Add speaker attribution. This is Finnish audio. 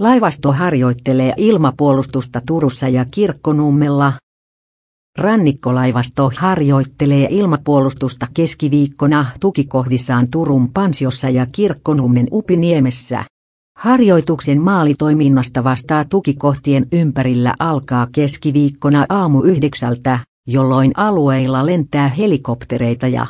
Speaker 1: Laivasto harjoittelee ilmapuolustusta Turussa ja Kirkkonummella. Rannikkolaivasto harjoittelee ilmapuolustusta keskiviikkona tukikohdissaan Turun Pansiossa ja Kirkkonummen Upiniemessä. Harjoituksen maalitoiminnasta vastaa tukikohtien ympärillä alkaa keskiviikkona aamu yhdeksältä, jolloin alueilla lentää helikoptereita ja